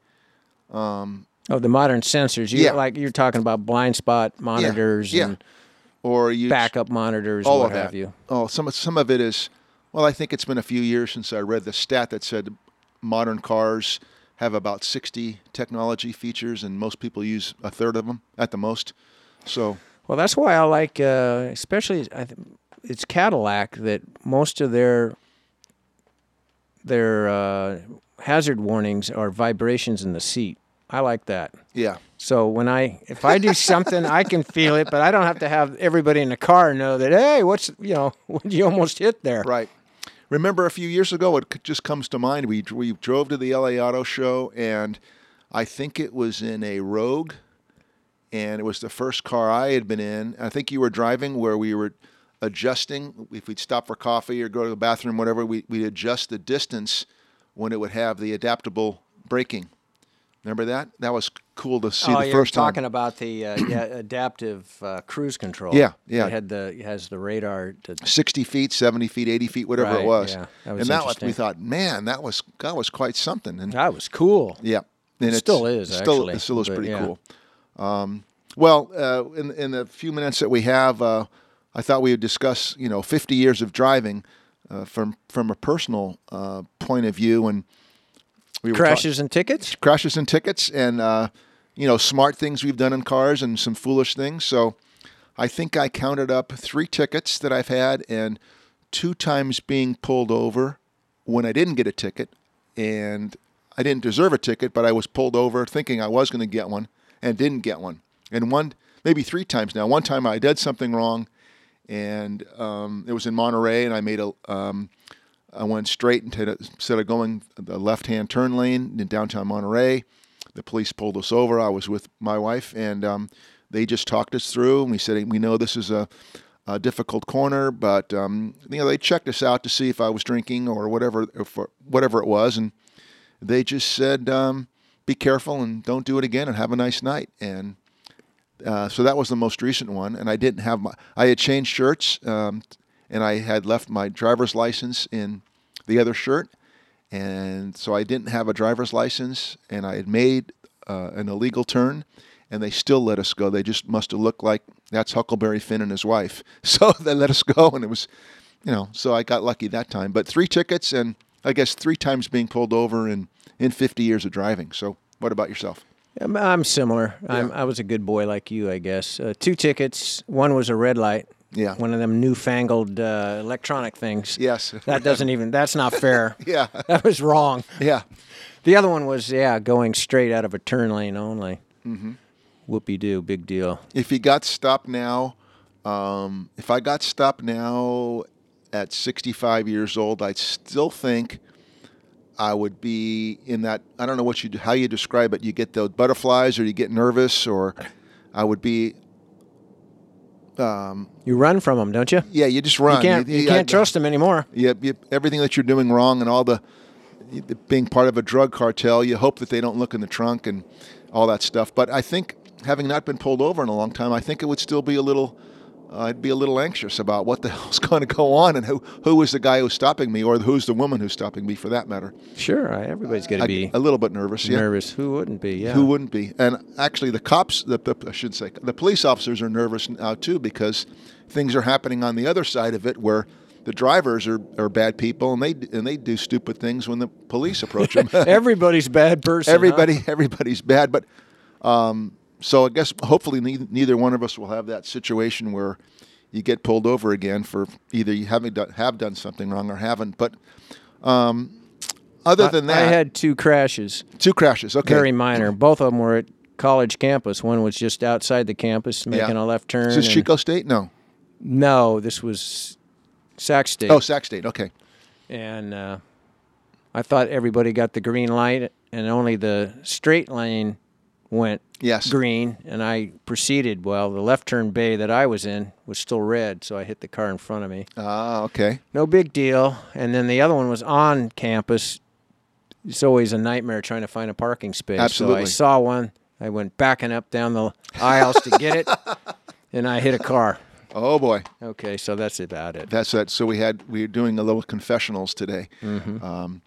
[SPEAKER 1] Um,
[SPEAKER 2] oh, the modern sensors. You,
[SPEAKER 1] Yeah.
[SPEAKER 2] like you're talking about blind spot monitors
[SPEAKER 1] yeah.
[SPEAKER 2] and
[SPEAKER 1] or you
[SPEAKER 2] backup monitors,
[SPEAKER 1] all
[SPEAKER 2] what
[SPEAKER 1] of that.
[SPEAKER 2] have you.
[SPEAKER 1] Oh, some some of it is. Well, I think it's been a few years since I read the stat that said modern cars have about 60 technology features, and most people use a third of them at the most. So
[SPEAKER 2] Well, that's why I like, uh, especially I th- it's Cadillac that most of their their uh, hazard warnings are vibrations in the seat. I like that.
[SPEAKER 1] yeah,
[SPEAKER 2] So when I if I do something, I can feel it, but I don't have to have everybody in the car know that. Hey, what's you know you almost hit there?
[SPEAKER 1] right. Remember a few years ago, it just comes to mind. We we drove to the LA Auto Show, and I think it was in a Rogue, and it was the first car I had been in. I think you were driving where we were adjusting. If we'd stop for coffee or go to the bathroom, whatever, we we'd adjust the distance when it would have the adaptable braking. Remember that? That was cool to see
[SPEAKER 2] oh,
[SPEAKER 1] the
[SPEAKER 2] you're
[SPEAKER 1] first
[SPEAKER 2] talking about the uh, yeah, adaptive uh, cruise control.
[SPEAKER 1] Yeah, yeah.
[SPEAKER 2] It had the it has the radar to
[SPEAKER 1] 60 feet, 70 feet, 80 feet, whatever
[SPEAKER 2] Right,
[SPEAKER 1] it was.
[SPEAKER 2] yeah, that was
[SPEAKER 1] and that was, we thought, man, that was that was quite something. And
[SPEAKER 2] that was cool.
[SPEAKER 1] Yeah, and
[SPEAKER 2] It still is,
[SPEAKER 1] Still,
[SPEAKER 2] actually,
[SPEAKER 1] it still is pretty
[SPEAKER 2] yeah.
[SPEAKER 1] cool. Um, well, uh, in in the few minutes that we have, uh, I thought we would discuss, you know, 50 years of driving uh, from from a personal uh, point of view, and we
[SPEAKER 2] Crashes and tickets.
[SPEAKER 1] crashes and tickets, and uh, you know, smart things we've done in cars, and some foolish things. So, I think I counted up three tickets that I've had, and two times being pulled over when I didn't get a ticket, and I didn't deserve a ticket, but I was pulled over thinking I was going to get one and didn't get one. And one, maybe three times now. One time I did something wrong, and um, it was in Monterey, and I made a. Um, I went straight instead of going the left-hand turn lane in downtown Monterey. The police pulled us over. I was with my wife, and um, they just talked us through. And we said, "We know this is a, a difficult corner, but um, you know they checked us out to see if I was drinking or whatever, if, whatever it was, and they just said, um, "Be careful and don't do it again, and have a nice night." And uh, so that was the most recent one, and I didn't have my. I had changed shirts, um, and I had left my driver's license in the other shirt, and so I didn't have a driver's license, and I had made uh, an illegal turn, and they still let us go. They just must have looked like that's Huckleberry Finn and his wife, so they let us go, and it was, you know, so I got lucky that time. But three tickets, and I guess three times being pulled over in in 50 years of driving. So, what about yourself?
[SPEAKER 2] I'm, I'm similar. I'm, I was a good boy like you, I guess. Uh, two tickets. One was a red light.
[SPEAKER 1] Yeah.
[SPEAKER 2] One of them newfangled uh, electronic things.
[SPEAKER 1] Yes.
[SPEAKER 2] That doesn't even. That's not fair.
[SPEAKER 1] Yeah.
[SPEAKER 2] That was wrong.
[SPEAKER 1] Yeah.
[SPEAKER 2] The other one was yeah, going straight out of a turn lane only. Mm-hmm. Whoopie doo, big deal.
[SPEAKER 1] if he got stopped now, um, if I got stopped now at 65 years old, I'd still think I would be in that. I don't know what you how you describe it. You get those butterflies, or you get nervous, or I would be. Um,
[SPEAKER 2] You run from them, don't you?
[SPEAKER 1] yeah, you just run.
[SPEAKER 2] You can't. You can't trust them anymore.
[SPEAKER 1] Yeah, you, everything that you're doing wrong and all the being part of a drug cartel, you hope that they don't look in the trunk and all that stuff. But I think having not been pulled over in a long time, I think it would still be a little. I'd be a little anxious about what the hell's going to go on and who who is the guy who's stopping me or who's the woman who's stopping me for that matter.
[SPEAKER 2] Sure, I- everybody's going to be
[SPEAKER 1] a little bit nervous. Yeah.
[SPEAKER 2] nervous. Who wouldn't be? Yeah.
[SPEAKER 1] Who wouldn't be? And actually, the cops, the, the, I should say, the police officers are nervous now too because things are happening on the other side of it where the drivers are, are bad people and they and they do stupid things when the police approach them.
[SPEAKER 2] Everybody's bad person. huh?
[SPEAKER 1] Everybody, everybody's bad. But um, so I guess hopefully neither, neither one of us will have that situation where you get pulled over again for either you haven't done, have done something wrong or haven't. But um, other than
[SPEAKER 2] I
[SPEAKER 1] that, I
[SPEAKER 2] had two crashes.
[SPEAKER 1] two crashes. Okay,
[SPEAKER 2] Very minor. Both of them were at college campus. One was just outside the campus, making
[SPEAKER 1] Yeah.
[SPEAKER 2] a left turn.
[SPEAKER 1] Is this Chico State? No.
[SPEAKER 2] No, this was Sac State.
[SPEAKER 1] Oh, Sac State. Okay.
[SPEAKER 2] and uh, I thought everybody got the green light, and only the straight lane went
[SPEAKER 1] Yes.
[SPEAKER 2] green. And I proceeded. Well, the left turn bay that I was in was still red, so I hit the car in front of me.
[SPEAKER 1] Ah, okay.
[SPEAKER 2] No big deal. And then the other one was on campus. It's always a nightmare trying to find a parking space. So
[SPEAKER 1] Absolutely.
[SPEAKER 2] I saw one. I went backing up down the aisles to get it. and I hit a car.
[SPEAKER 1] Oh boy,
[SPEAKER 2] Okay, so that's about it.
[SPEAKER 1] that's it. So we had we were doing a little confessionals today, um,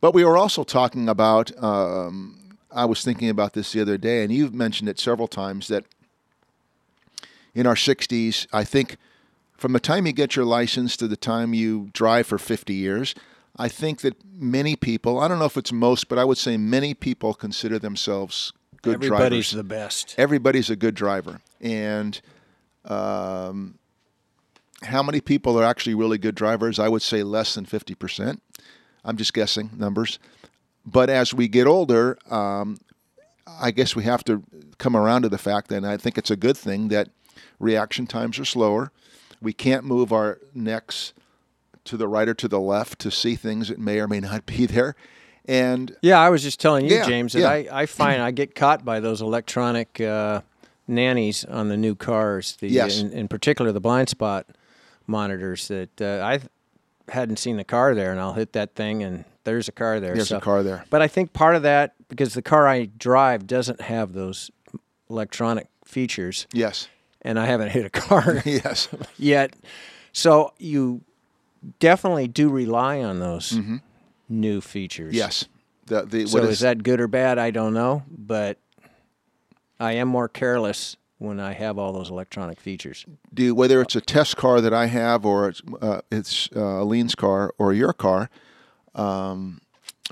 [SPEAKER 1] but we were also talking about. Um, I was thinking about this the other day, and you've mentioned it several times that in our 60s, I think from the time you get your license to the time you drive for 50 years, I think that many people, I don't know if it's most, but I would say many people consider themselves good
[SPEAKER 2] Everybody's
[SPEAKER 1] drivers.
[SPEAKER 2] Everybody's the best.
[SPEAKER 1] Everybody's a good driver. And um, how many people are actually really good drivers? I would say less than 50%. I'm just guessing numbers. But as we get older, um, I guess we have to come around to the fact, and I think it's a good thing, that reaction times are slower. We can't move our necks to the right or to the left to see things that may or may not be there. And
[SPEAKER 2] Yeah, I was just telling you,
[SPEAKER 1] Yeah,
[SPEAKER 2] James, that
[SPEAKER 1] yeah.
[SPEAKER 2] I, I find I get caught by those electronic uh, nannies on the new cars. The,
[SPEAKER 1] Yes.
[SPEAKER 2] in, in particular, the blind spot monitors. That uh, I hadn't seen the car there, and I'll hit that thing, and there's a car there.
[SPEAKER 1] there's
[SPEAKER 2] so-
[SPEAKER 1] a car there.
[SPEAKER 2] But I think part of that because the car I drive doesn't have those electronic features,
[SPEAKER 1] Yes.
[SPEAKER 2] and I haven't hit a car
[SPEAKER 1] Yes.
[SPEAKER 2] yet. So you definitely do rely on those new features.
[SPEAKER 1] Mm-hmm. Yes. The, the,
[SPEAKER 2] So
[SPEAKER 1] what
[SPEAKER 2] is, that good or bad? I don't know, but I am more careless when I have all those electronic features.
[SPEAKER 1] do whether it's a test car that I have or it's uh, it's uh, Eileen's car or your car, um,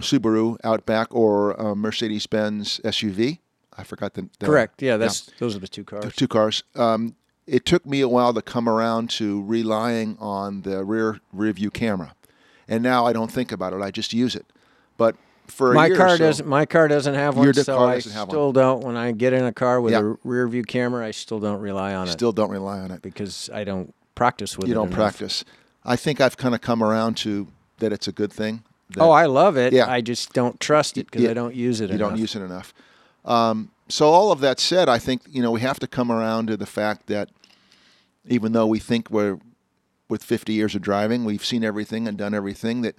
[SPEAKER 1] Subaru Outback or a Mercedes Benz SUV. I forgot the, the
[SPEAKER 2] Correct. Yeah, that's those are the two cars.
[SPEAKER 1] two cars. Um, it took me a while to come around to relying on the rear rear view camera, and now I don't think about it. I just use it. But for a
[SPEAKER 2] My
[SPEAKER 1] year or
[SPEAKER 2] car
[SPEAKER 1] so-
[SPEAKER 2] doesn't. My car doesn't have one, so I
[SPEAKER 1] have one.
[SPEAKER 2] still don't. When I get in a car with
[SPEAKER 1] Yeah.
[SPEAKER 2] a rear view camera, I still don't rely on it
[SPEAKER 1] still don't rely on it.
[SPEAKER 2] because I don't practice with
[SPEAKER 1] You
[SPEAKER 2] it.
[SPEAKER 1] You don't
[SPEAKER 2] enough.
[SPEAKER 1] practice. I think I've kind of come around to that. It's a good thing. That-
[SPEAKER 2] Oh, I love it.
[SPEAKER 1] Yeah.
[SPEAKER 2] I just don't trust it because
[SPEAKER 1] Yeah.
[SPEAKER 2] I don't use it
[SPEAKER 1] you
[SPEAKER 2] enough.
[SPEAKER 1] don't use it enough. Um, so all of that said, I think you know we have to come around to the fact that even though we think we're with 50 years of driving, we've seen everything and done everything that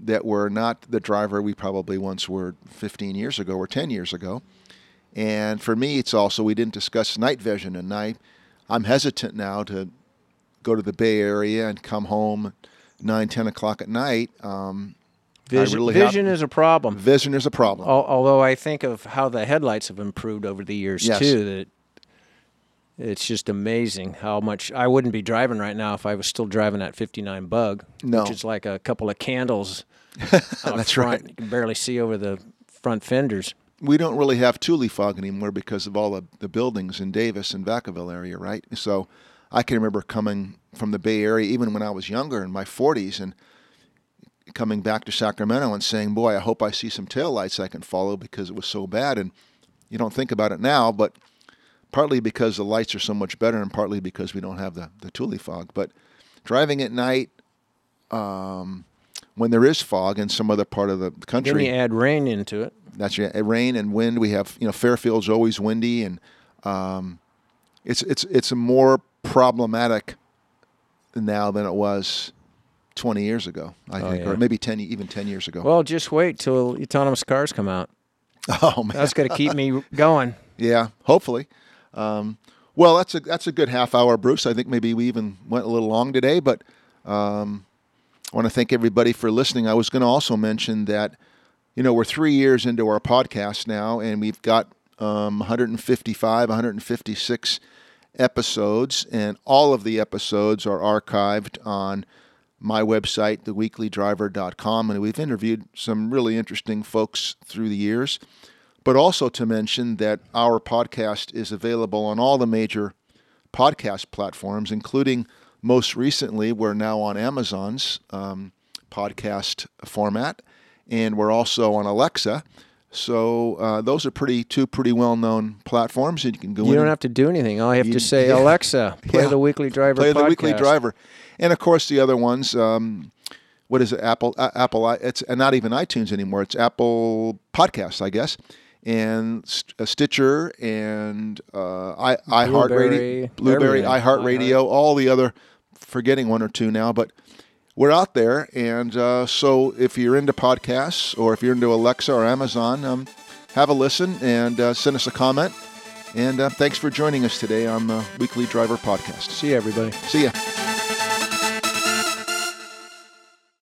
[SPEAKER 1] that we're not the driver we probably once were 15 years ago or 10 years ago. And for me, it's also we didn't discuss night vision, and I I'm hesitant now to go to the Bay Area and come home nine, 10 o'clock at night. Um,
[SPEAKER 2] Vision,
[SPEAKER 1] really have-
[SPEAKER 2] is a problem.
[SPEAKER 1] vision is a problem.
[SPEAKER 2] Al- Although I think of how the headlights have improved over the years
[SPEAKER 1] Yes.
[SPEAKER 2] too, that it's just amazing how much I wouldn't be driving right now if I was still driving that 59 Bug,
[SPEAKER 1] No.
[SPEAKER 2] which is like a couple of candles.
[SPEAKER 1] That's
[SPEAKER 2] front.
[SPEAKER 1] right.
[SPEAKER 2] You can barely see over the front fenders.
[SPEAKER 1] we don't really have tule fog anymore because of all the, the buildings in Davis and Vacaville area, right? So I can remember coming from the Bay Area even when I was younger in my 40s and coming back to Sacramento and saying, "Boy, I hope I see some taillights I can follow because it was so bad." And you don't think about it now, but partly because the lights are so much better and partly because we don't have the the tule fog. But driving at night um, when there is fog in some other part of the country,
[SPEAKER 2] Then you add rain into it.
[SPEAKER 1] that's right. Rain and wind. We have you know Fairfield's always windy, and um, it's it's it's a more problematic now than it was 20 years ago. I
[SPEAKER 2] Oh,
[SPEAKER 1] think,
[SPEAKER 2] yeah.
[SPEAKER 1] or maybe 10 even 10 years ago.
[SPEAKER 2] Well, just wait till autonomous cars come out.
[SPEAKER 1] oh man,
[SPEAKER 2] That's going to keep me going.
[SPEAKER 1] yeah. Hopefully. Um, well, that's a that's a good half hour, Bruce. I think maybe we even went a little long today, but um, I want to thank everybody for listening. I was going to also mention that you know we're three years into our podcast now, and we've got um, 155, 156 episodes, and all of the episodes are archived on my website, theweeklydriver.com, and we've interviewed some really interesting folks through the years. But also to mention that our podcast is available on all the major podcast platforms, including most recently, we're now on Amazon's um, podcast format, and we're also on Alexa. So uh, those are pretty two pretty well known platforms, and you can go
[SPEAKER 2] You don't have to do anything. All you have
[SPEAKER 1] You-
[SPEAKER 2] to say,
[SPEAKER 1] yeah.
[SPEAKER 2] Alexa, play
[SPEAKER 1] Yeah.
[SPEAKER 2] the Weekly Driver
[SPEAKER 1] play
[SPEAKER 2] podcast.
[SPEAKER 1] the weekly driver, and of course the other ones. Um, what is it? Apple, uh, Apple. It's uh, not even iTunes anymore. It's Apple Podcasts, I guess, and St- uh, Stitcher and uh, i iHeartRadio,
[SPEAKER 2] Blubrry,
[SPEAKER 1] iHeartRadio, all the other. Forgetting one or two now, but we're out there, and uh, so if you're into podcasts or if you're into Alexa or Amazon, um, have a listen and uh, send us a comment. And uh, thanks for joining us today on the Weekly Driver Podcast.
[SPEAKER 2] See you, everybody.
[SPEAKER 1] See ya.